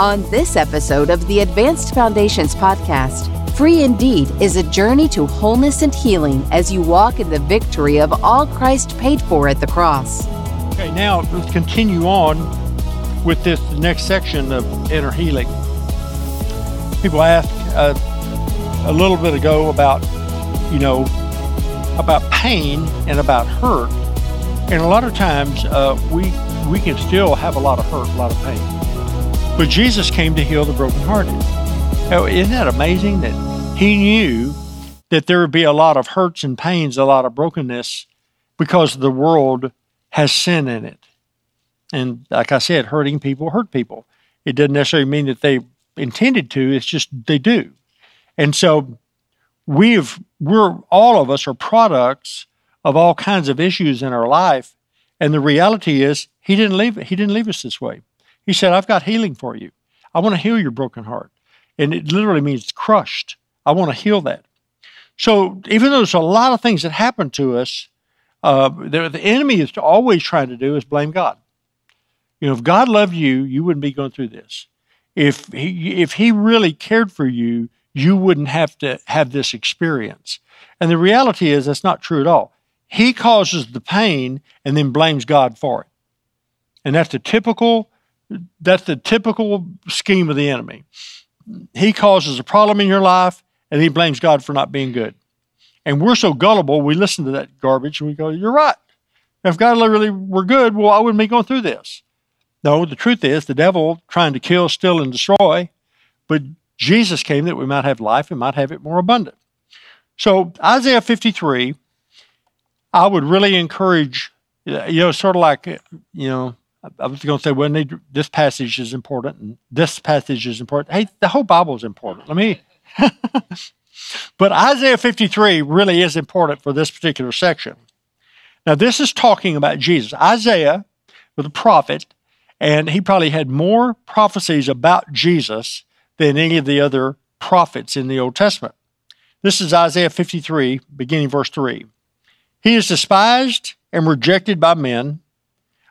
On this episode of the Advanced Foundations podcast, Free Indeed is a journey to wholeness and healing as you walk in the victory of all Christ paid for at the cross. Okay, now let's continue on with this next section of inner healing. People asked uh, a little bit ago about, you know, about pain and about hurt, and a lot of times uh, we we can still have a lot of hurt, a lot of pain. But Jesus came to heal the brokenhearted. Now, isn't that amazing that He knew that there would be a lot of hurts and pains, a lot of brokenness, because the world has sin in it. And like I said, hurting people hurt people. It doesn't necessarily mean that they intended to, it's just they do. And so we've we're all of us are products of all kinds of issues in our life. And the reality is he didn't leave he didn't leave us this way. He said, I've got healing for you. I want to heal your broken heart. And it literally means crushed. I want to heal that. So even though there's a lot of things that happen to us, uh, the, the enemy is always trying to do is blame God. You know, if God loved you, you wouldn't be going through this. If he, if he really cared for you, you wouldn't have to have this experience. And the reality is that's not true at all. He causes the pain and then blames God for it. And that's the typical that's the typical scheme of the enemy. He causes a problem in your life and he blames God for not being good. And we're so gullible, we listen to that garbage and we go, You're right. If God really were good, well, I wouldn't be going through this. No, the truth is the devil trying to kill, steal, and destroy, but Jesus came that we might have life and might have it more abundant. So, Isaiah 53, I would really encourage, you know, sort of like, you know, I was going to say, well, this passage is important and this passage is important. Hey, the whole Bible is important. Let me. but Isaiah 53 really is important for this particular section. Now, this is talking about Jesus. Isaiah was a prophet, and he probably had more prophecies about Jesus than any of the other prophets in the Old Testament. This is Isaiah 53, beginning verse 3. He is despised and rejected by men,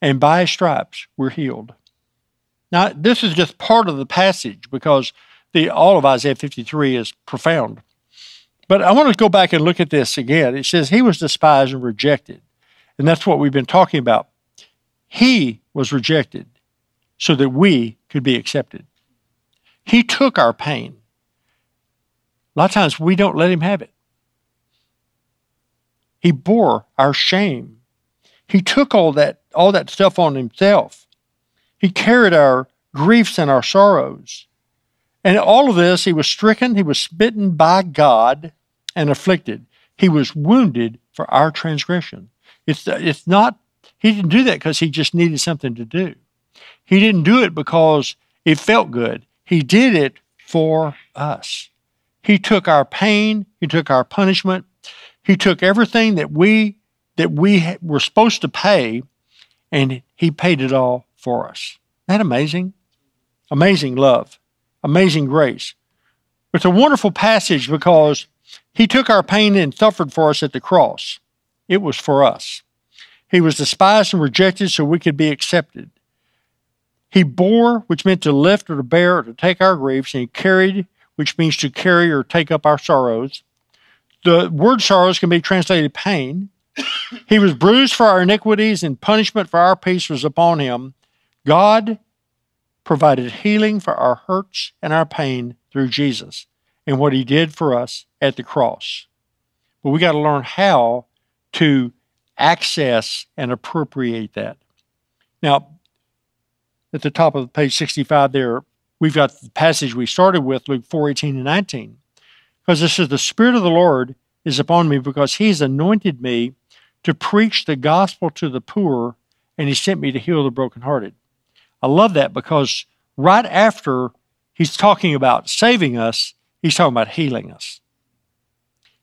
and by his stripes we're healed. Now, this is just part of the passage because the, all of Isaiah 53 is profound. But I want to go back and look at this again. It says, He was despised and rejected. And that's what we've been talking about. He was rejected so that we could be accepted. He took our pain. A lot of times we don't let him have it. He bore our shame. He took all that all that stuff on himself. He carried our griefs and our sorrows. And all of this, he was stricken, he was smitten by God and afflicted. He was wounded for our transgression. It's, it's not, he didn't do that because he just needed something to do. He didn't do it because it felt good. He did it for us. He took our pain, he took our punishment, he took everything that we that we were supposed to pay and he paid it all for us. Isn't that amazing? Amazing love, amazing grace. It's a wonderful passage because he took our pain and suffered for us at the cross. It was for us. He was despised and rejected so we could be accepted. He bore, which meant to lift or to bear or to take our griefs, and he carried which means to carry or take up our sorrows. The word sorrows can be translated pain. He was bruised for our iniquities, and punishment for our peace was upon him. God provided healing for our hurts and our pain through Jesus and what he did for us at the cross. But we got to learn how to access and appropriate that. Now, at the top of page 65 there, we've got the passage we started with, Luke 4 18 and 19. Because this is the Spirit of the Lord is upon me because he's anointed me to preach the gospel to the poor and he sent me to heal the brokenhearted. I love that because right after he's talking about saving us, he's talking about healing us.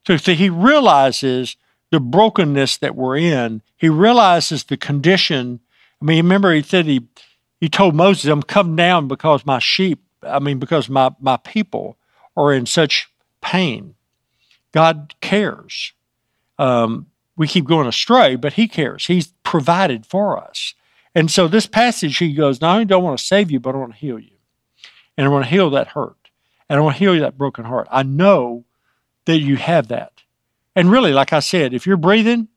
So, so he realizes the brokenness that we're in. He realizes the condition. I mean, remember he said he he told Moses, I'm come down because my sheep, I mean, because my, my people are in such pain. God cares. Um, we keep going astray, but He cares. He's provided for us. And so this passage, He goes, Not only do I want to save you, but I want to heal you. And I want to heal that hurt. And I want to heal that broken heart. I know that you have that. And really, like I said, if you're breathing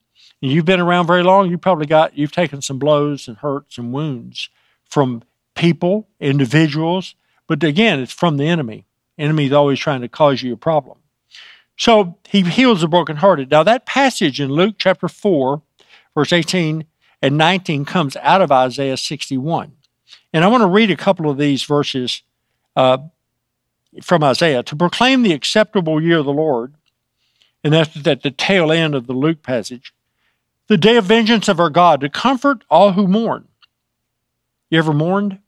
and you've been around very long, you probably got, you've taken some blows and hurts and wounds from people, individuals, but again, it's from the enemy. Enemy is always trying to cause you a problem. So he heals the brokenhearted. Now, that passage in Luke chapter 4, verse 18 and 19 comes out of Isaiah 61. And I want to read a couple of these verses uh, from Isaiah to proclaim the acceptable year of the Lord. And that's at the tail end of the Luke passage. The day of vengeance of our God, to comfort all who mourn you ever mourned?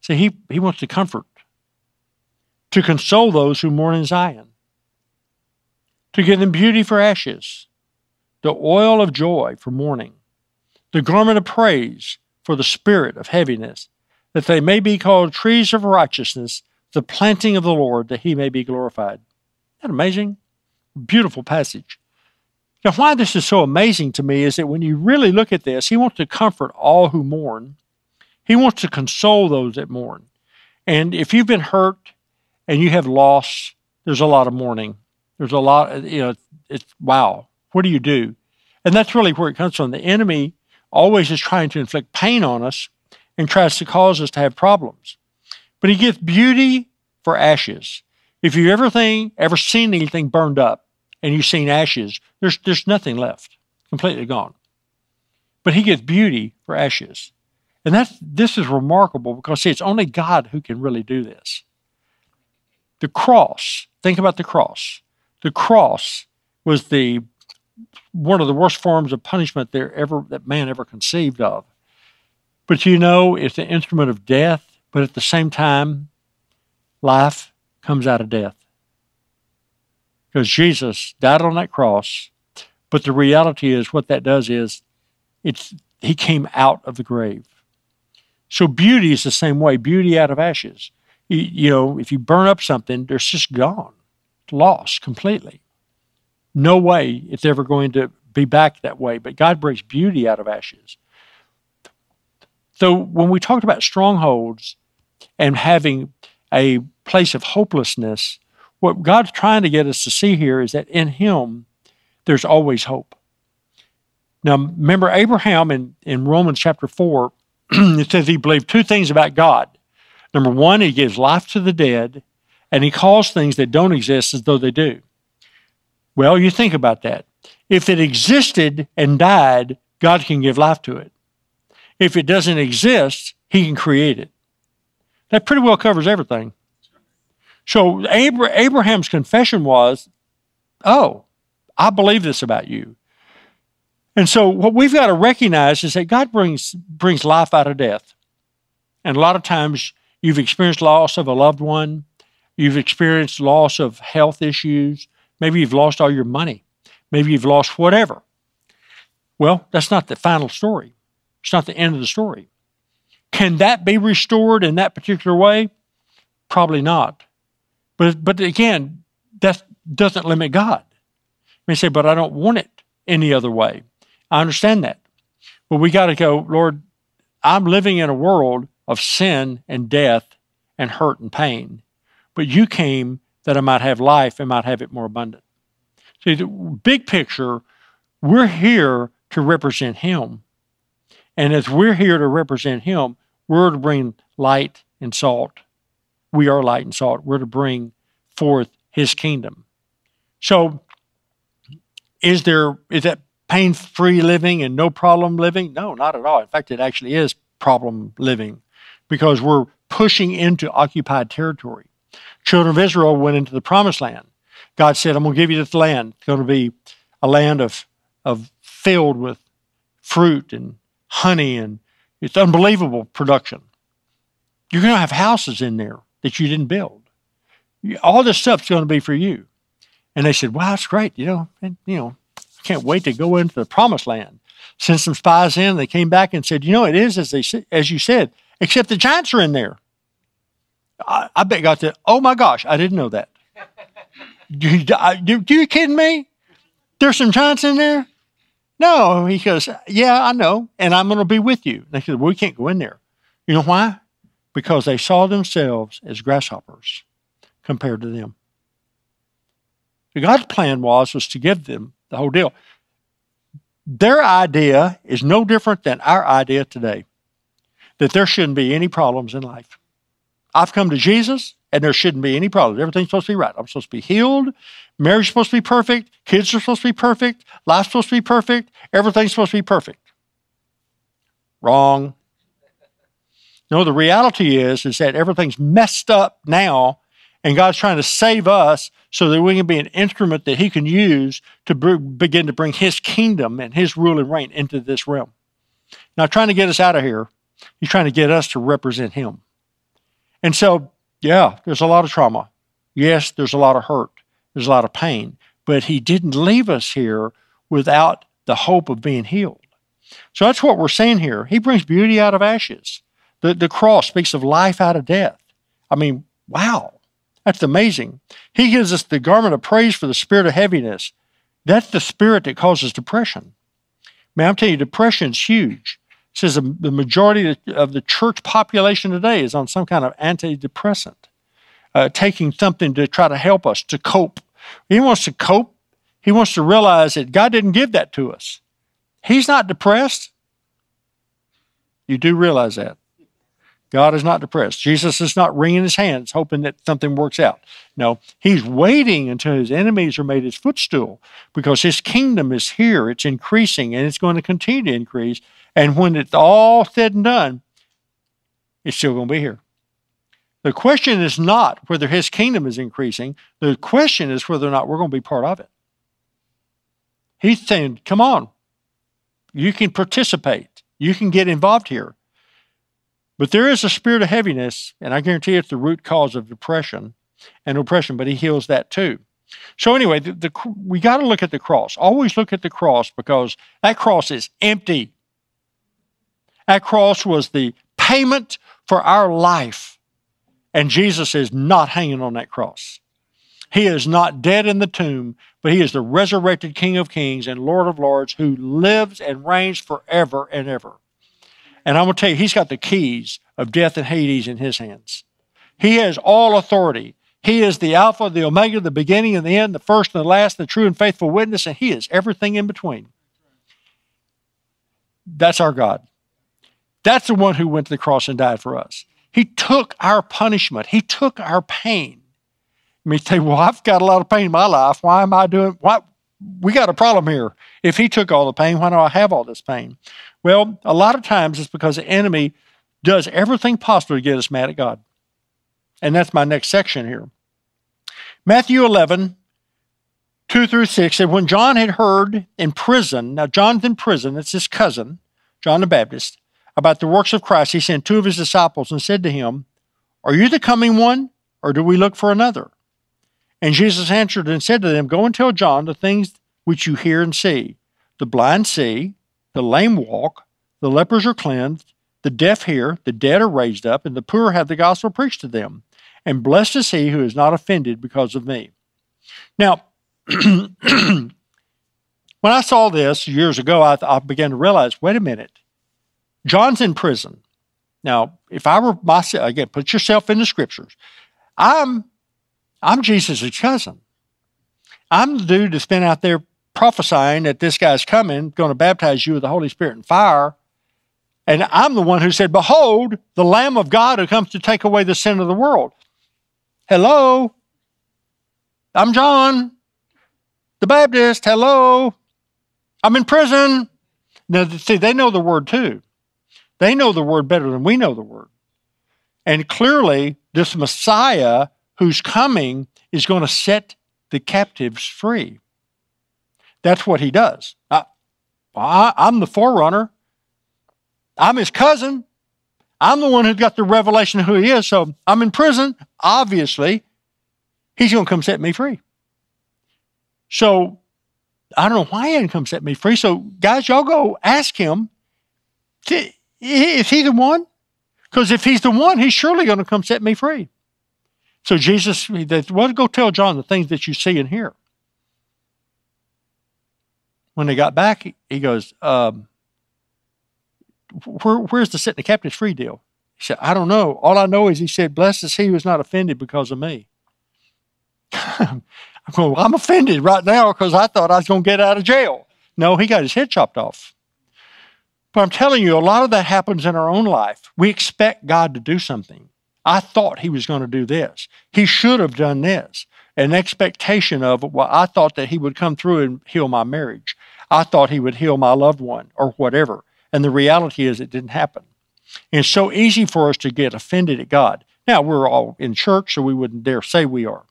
See, he, he wants to comfort, to console those who mourn in Zion, to give them beauty for ashes, the oil of joy for mourning, the garment of praise for the spirit of heaviness, that they may be called trees of righteousness, the planting of the Lord, that he may be glorified. Isn't that amazing? Beautiful passage. Now, why this is so amazing to me is that when you really look at this, he wants to comfort all who mourn. He wants to console those that mourn. And if you've been hurt and you have loss, there's a lot of mourning. There's a lot, uh, you know, it's wow. What do you do? And that's really where it comes from. The enemy always is trying to inflict pain on us and tries to cause us to have problems. But he gives beauty for ashes. If you've ever, thing, ever seen anything burned up, and you've seen ashes, there's, there's nothing left, completely gone. But he gets beauty for ashes. And that's, this is remarkable because, see, it's only God who can really do this. The cross, think about the cross. The cross was the one of the worst forms of punishment there ever that man ever conceived of. But you know, it's an instrument of death, but at the same time, life comes out of death because Jesus died on that cross. But the reality is, what that does is, it's he came out of the grave. So beauty is the same way. Beauty out of ashes. You, you know, if you burn up something, there's just gone, lost completely. No way it's ever going to be back that way. But God brings beauty out of ashes. So when we talked about strongholds and having a place of hopelessness, what God's trying to get us to see here is that in Him, there's always hope. Now, remember Abraham in, in Romans chapter 4, it says he believed two things about God. Number one, he gives life to the dead, and he calls things that don't exist as though they do. Well, you think about that. If it existed and died, God can give life to it. If it doesn't exist, he can create it. That pretty well covers everything. So Abraham's confession was, Oh, I believe this about you. And so what we've got to recognize is that God brings, brings life out of death. And a lot of times you've experienced loss of a loved one, you've experienced loss of health issues, maybe you've lost all your money, maybe you've lost whatever. Well, that's not the final story. It's not the end of the story. Can that be restored in that particular way? Probably not. But but again, that doesn't limit God. You may say, but I don't want it any other way. I understand that. But we got to go, Lord, I'm living in a world of sin and death and hurt and pain. But you came that I might have life and might have it more abundant. See, the big picture, we're here to represent Him. And as we're here to represent Him, we're to bring light and salt we are light and salt. We're to bring forth his kingdom. So is there is that pain free living and no problem living? No, not at all. In fact, it actually is problem living because we're pushing into occupied territory. Children of Israel went into the promised land. God said, I'm going to give you this land. It's going to be a land of, of filled with fruit and honey and it's unbelievable production. You're going to have houses in there that you didn't build. All this stuff's going to be for you. And they said, wow, that's great. You know, and, you know, I can't wait to go into the promised land. Sent some spies in. They came back and said, you know, it is as they as you said, except the giants are in there. I, I bet God said, oh my gosh, I didn't know that. you, you, you kidding me? There's some giants in there? No, he goes, yeah, I know, and I'm going to be with you. And they said, well, we can't go in there. You know why? Because they saw themselves as grasshoppers compared to them. God's plan was was to give them the whole deal. Their idea is no different than our idea today. That there shouldn't be any problems in life. I've come to Jesus and there shouldn't be any problems. Everything's supposed to be right. I'm supposed to be healed. Marriage is supposed to be perfect. Kids are supposed to be perfect. Life's supposed to be perfect. Everything's supposed to be perfect. Wrong. No, the reality is, is that everything's messed up now, and God's trying to save us so that we can be an instrument that He can use to begin to bring His kingdom and His rule and reign into this realm. Now, trying to get us out of here, He's trying to get us to represent Him. And so, yeah, there's a lot of trauma. Yes, there's a lot of hurt. There's a lot of pain. But He didn't leave us here without the hope of being healed. So that's what we're saying here. He brings beauty out of ashes. The, the cross speaks of life out of death. I mean, wow, that's amazing. He gives us the garment of praise for the spirit of heaviness. That's the spirit that causes depression. Man, I'm telling you, depression is huge. Says the majority of the church population today is on some kind of antidepressant, uh, taking something to try to help us to cope. He wants to cope. He wants to realize that God didn't give that to us. He's not depressed. You do realize that. God is not depressed. Jesus is not wringing his hands, hoping that something works out. No, he's waiting until his enemies are made his footstool because his kingdom is here. It's increasing and it's going to continue to increase. And when it's all said and done, it's still going to be here. The question is not whether his kingdom is increasing, the question is whether or not we're going to be part of it. He's saying, come on, you can participate, you can get involved here. But there is a spirit of heaviness, and I guarantee it's the root cause of depression and oppression, but he heals that too. So, anyway, the, the, we got to look at the cross. Always look at the cross because that cross is empty. That cross was the payment for our life, and Jesus is not hanging on that cross. He is not dead in the tomb, but he is the resurrected King of Kings and Lord of Lords who lives and reigns forever and ever. And I'm going to tell you, he's got the keys of death and Hades in his hands. He has all authority. He is the Alpha, the Omega, the beginning and the end, the first and the last, the true and faithful witness, and He is everything in between. That's our God. That's the one who went to the cross and died for us. He took our punishment, He took our pain. You may say, Well, I've got a lot of pain in my life. Why am I doing what? We got a problem here. If He took all the pain, why do I have all this pain? Well, a lot of times it's because the enemy does everything possible to get us mad at God. And that's my next section here. Matthew 11, 2 through 6 said, When John had heard in prison, now John's in prison, it's his cousin, John the Baptist, about the works of Christ, he sent two of his disciples and said to him, Are you the coming one, or do we look for another? And Jesus answered and said to them, Go and tell John the things which you hear and see. The blind see, the lame walk, the lepers are cleansed, the deaf hear, the dead are raised up, and the poor have the gospel preached to them. And blessed is he who is not offended because of me. Now, when I saw this years ago, I, I, began to realize wait a minute, John's in prison. Now, if I were myself, again, put yourself in the scriptures. I'm, I'm Jesus' cousin. I'm the dude that's been out there prophesying that this guy's coming, going to baptize you with the Holy Spirit and fire. And I'm the one who said, Behold, the Lamb of God who comes to take away the sin of the world. Hello? I'm John, the Baptist. Hello? I'm in prison. Now, see, they know the word too. They know the word better than we know the word. And clearly, this Messiah who's coming is going to set the captives free. That's what he does. I, I, I'm the forerunner. I'm his cousin. I'm the one who's got the revelation of who he is. So I'm in prison. Obviously, he's going to come set me free. So I don't know why he didn't come set me free. So, guys, y'all go ask him, is he the one? Because if he's the one, he's surely going to come set me free. So Jesus, well, go tell John the things that you see and hear. When they got back, he goes, um, Where, where's the setting the captives free deal? He said, I don't know. All I know is he said, Blessed is he who is not offended because of me. I'm going, well, I'm offended right now because I thought I was going to get out of jail. No, he got his head chopped off. But I'm telling you, a lot of that happens in our own life. We expect God to do something. I thought he was going to do this. He should have done this. An expectation of, well, I thought that he would come through and heal my marriage. I thought he would heal my loved one or whatever. And the reality is it didn't happen. And it's so easy for us to get offended at God. Now, we're all in church, so we wouldn't dare say we are.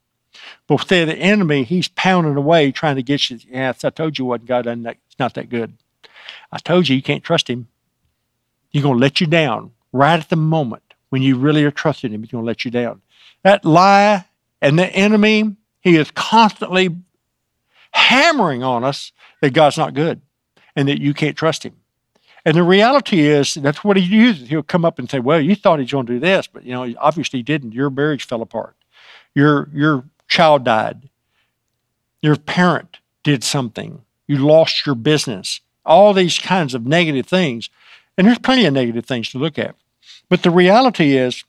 But with the enemy, he's pounding away trying to get you. Yes, I told you what God, done. it's not that good. I told you you can't trust him. He's going to let you down right at the moment when you really are trusting him. He's going to let you down. That lie and the enemy, he is constantly hammering on us that God's not good and that you can't trust him. And the reality is that's what he uses. He'll come up and say, "Well, you thought he's going to do this, but you know, obviously he didn't. Your marriage fell apart. Your your child died. Your parent did something. You lost your business all these kinds of negative things. And there's plenty of negative things to look at. But the reality is,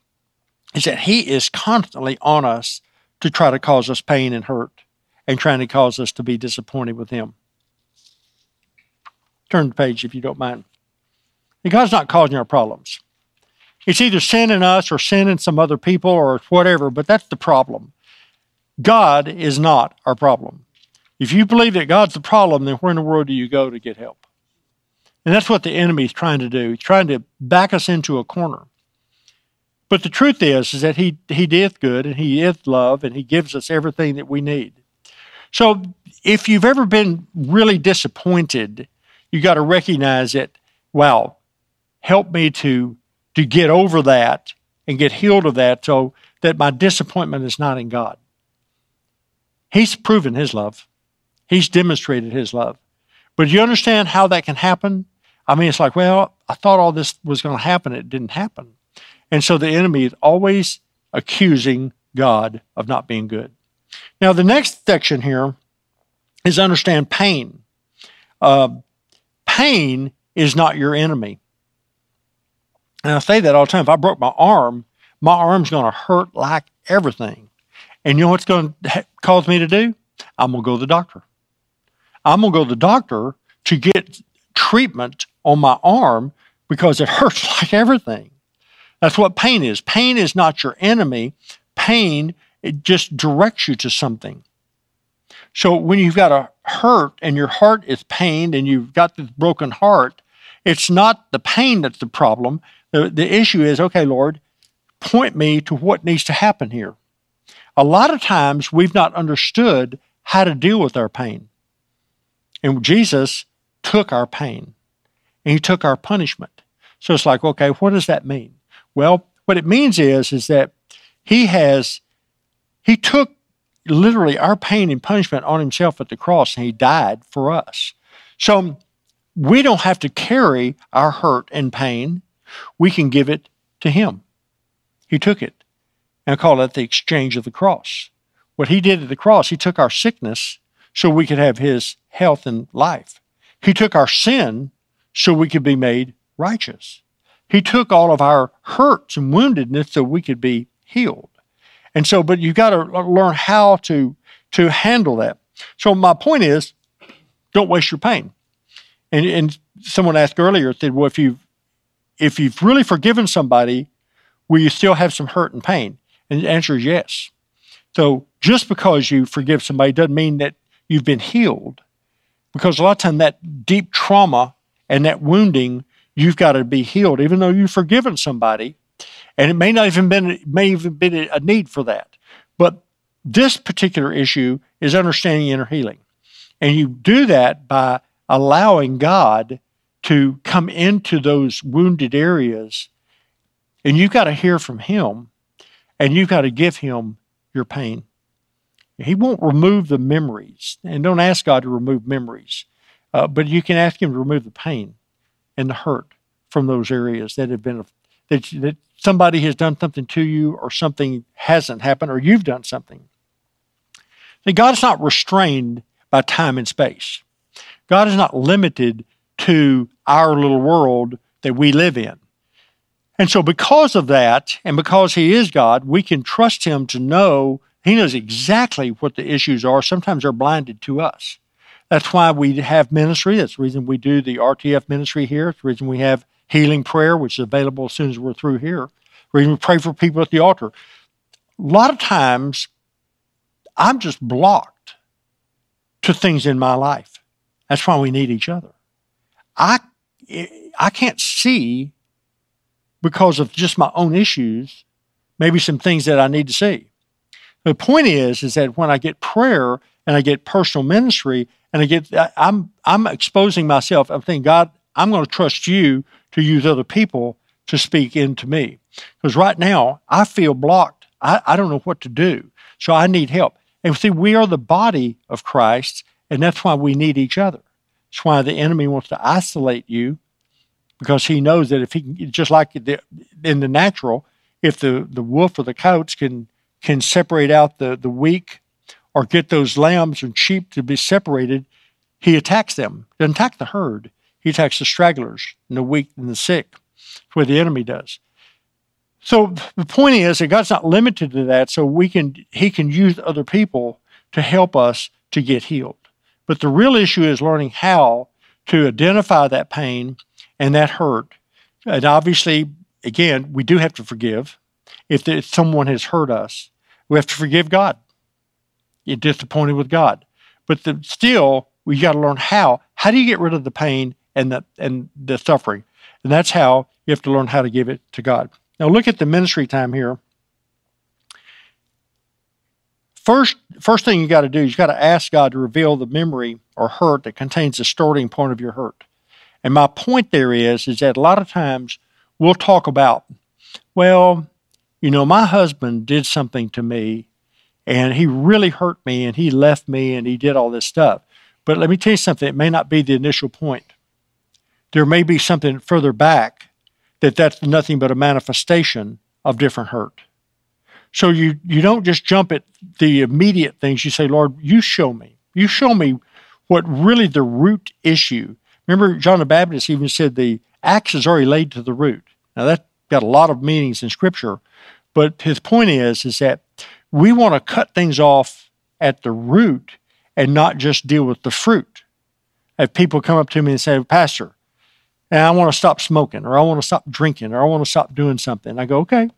is that he is constantly on us to try to cause us pain and hurt and trying to cause us to be disappointed with him. Turn the page if you don't mind. And God's not causing our problems. It's either sin in us or sin in some other people or whatever, but that's the problem. God is not our problem. If you believe that God's the problem, then where in the world do you go to get help? And that's what the enemy is trying to do. He's trying to back us into a corner. But the truth is, is that he, he is good and he is love and he gives us everything that we need. So if you've ever been really disappointed, you got to recognize it. wow, help me to, to get over that and get healed of that so that my disappointment is not in God. He's proven his love. He's demonstrated his love. But do you understand how that can happen? I mean, it's like, well, I thought all this was going to happen. It didn't happen. And so the enemy is always accusing God of not being good. Now, the next section here is understand pain. Uh, pain is not your enemy. And I say that all the time. If I broke my arm, my arm's going to hurt like everything. And you know what's going to cause me to do? I'm going to go to the doctor. I'm going to go to the doctor to get treatment on my arm because it hurts like everything. That's what pain is. Pain is not your enemy. Pain, it just directs you to something. So when you've got a hurt and your heart is pained and you've got this broken heart, it's not the pain that's the problem. The, the issue is, okay, Lord, point me to what needs to happen here. A lot of times we've not understood how to deal with our pain. And Jesus took our pain and he took our punishment. So it's like, okay, what does that mean? Well, what it means is, is that he has, he took literally our pain and punishment on himself at the cross and he died for us. So we don't have to carry our hurt and pain. We can give it to him. He took it. And I call it the exchange of the cross. What he did at the cross, he took our sickness so we could have his health and life. He took our sin so we could be made righteous. He took all of our hurts and woundedness so we could be healed. And so, but you've got to learn how to, to handle that. So my point is, don't waste your pain. And, and someone asked earlier, said, well, if you've, if you've really forgiven somebody, will you still have some hurt and pain? And the answer is yes. So just because you forgive somebody doesn't mean that you've been healed. Because a lot of time that deep trauma and that wounding, you've got to be healed, even though you've forgiven somebody. And it may not even been may even been a need for that. But this particular issue is understanding inner healing. And you do that by allowing God to come into those wounded areas And you've got to hear from Him and you've got to give Him your pain. He won't remove the memories. And don't ask God to remove memories, uh, but you can ask Him to remove the pain and the hurt from those areas that have been, that, that somebody has done something to you or something hasn't happened or you've done something. See, God is not restrained by time and space. God is not limited to our little world that we live in. And so, because of that, and because He is God, we can trust Him to know He knows exactly what the issues are. Sometimes they're blinded to us. That's why we have ministry. That's the reason we do the RTF ministry here. It's the reason we have healing prayer, which is available as soon as we're through here. The reason we pray for people at the altar. A lot of times, I'm just blocked to things in my life. That's why we need each other. I I can't see because of just my own issues, maybe some things that I need to see. The point is, is that when I get prayer and I get personal ministry and I get, I'm, I'm exposing myself. I'm thinking, God, I'm going to trust you to use other people to speak into me. Because right now I feel blocked. I, I don't know what to do. So I need help. And see, we are the body of Christ, and that's why we need each other. That's why the enemy wants to isolate you because he knows that if he can, just like the, in the natural, if the, the wolf or the coyotes can can separate out the, the weak or get those lambs and sheep to be separated, he attacks them. He doesn't attack the herd. He attacks the stragglers and the weak and the sick. That's what the enemy does. So the point is that God's not limited to that. So we can He can use other people to help us to get healed. But the real issue is learning how to identify that pain and that hurt. And obviously, again, we do have to forgive. If, if someone has hurt us, we have to forgive God. You're disappointed with God. But the, still, we got to learn how. How do you get rid of the pain and the, and the suffering? And that's how you have to learn how to give it to God. Now, look at the ministry time here. First, first thing you got to do is you got to ask God to reveal the memory or hurt that contains the starting point of your hurt. And my point there is, is that a lot of times we'll talk about, well, you know, my husband did something to me and he really hurt me and he left me and he did all this stuff. But let me tell you something, it may not be the initial point. There may be something further back that that's nothing but a manifestation of different hurt. So you you don't just jump at the immediate things. You say, Lord, you show me. You show me what really the root issue Remember, John the Baptist even said the axe is already laid to the root. Now, that got a lot of meanings in Scripture, but his point is, is that we want to cut things off at the root and not just deal with the fruit. If people come up to me and say, Pastor, and I want to stop smoking, or I want to stop drinking, or I want to stop doing something, I go, okay.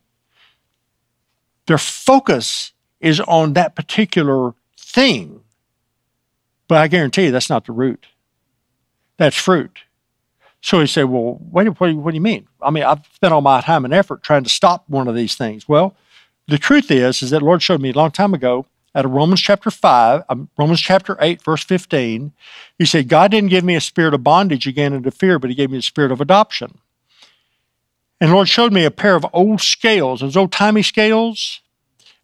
Their focus is on that particular thing, but I guarantee you that's not the root. That's fruit. So he said, Well, wait, what do, you, what do you mean? I mean, I've spent all my time and effort trying to stop one of these things. Well, the truth is, is that Lord showed me a long time ago out of Romans chapter 5, um, Romans chapter 8, verse 15. He said, God didn't give me a spirit of bondage again into fear, but he gave me a spirit of adoption. And Lord showed me a pair of old scales, those old timey scales.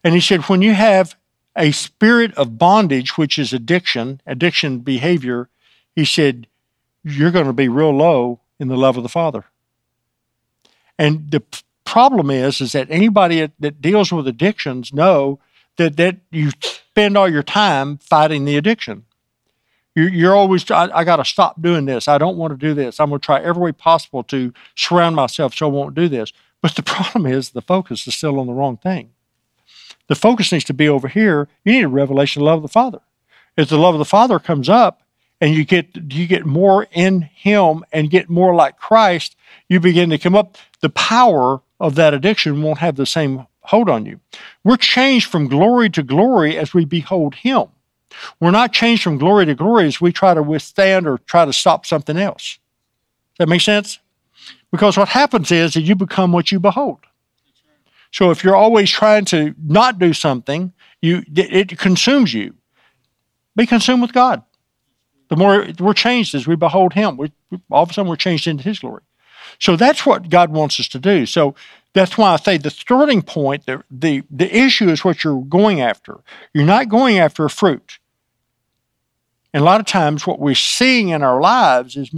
And he said, when you have a spirit of bondage, which is addiction, addiction behavior, he said, you're going to be real low in the love of the Father. And the problem is, is that anybody that deals with addictions know that that you spend all your time fighting the addiction. You're, always, I, I got to stop doing this. I don't want to do this. I'm going to try every way possible to surround myself so I won't do this. But the problem is the focus is still on the wrong thing. The focus needs to be over here. You need a revelation of love of the Father. As the love of the Father comes up, and you get you get more in him and get more like Christ, you begin to come up the power of that addiction won't have the same hold on you. We're changed from glory to glory as we behold him. We're not changed from glory to glory as we try to withstand or try to stop something else. Does that make sense? Because what happens is that you become what you behold. So if you're always trying to not do something, you it consumes you. Be consumed with God the more we're changed as we behold Him. We, all of a sudden, we're changed into His glory. So that's what God wants us to do. So that's why I say the starting point, the, the, the issue is what you're going after. You're not going after a fruit. And a lot of times, what we're seeing in our lives is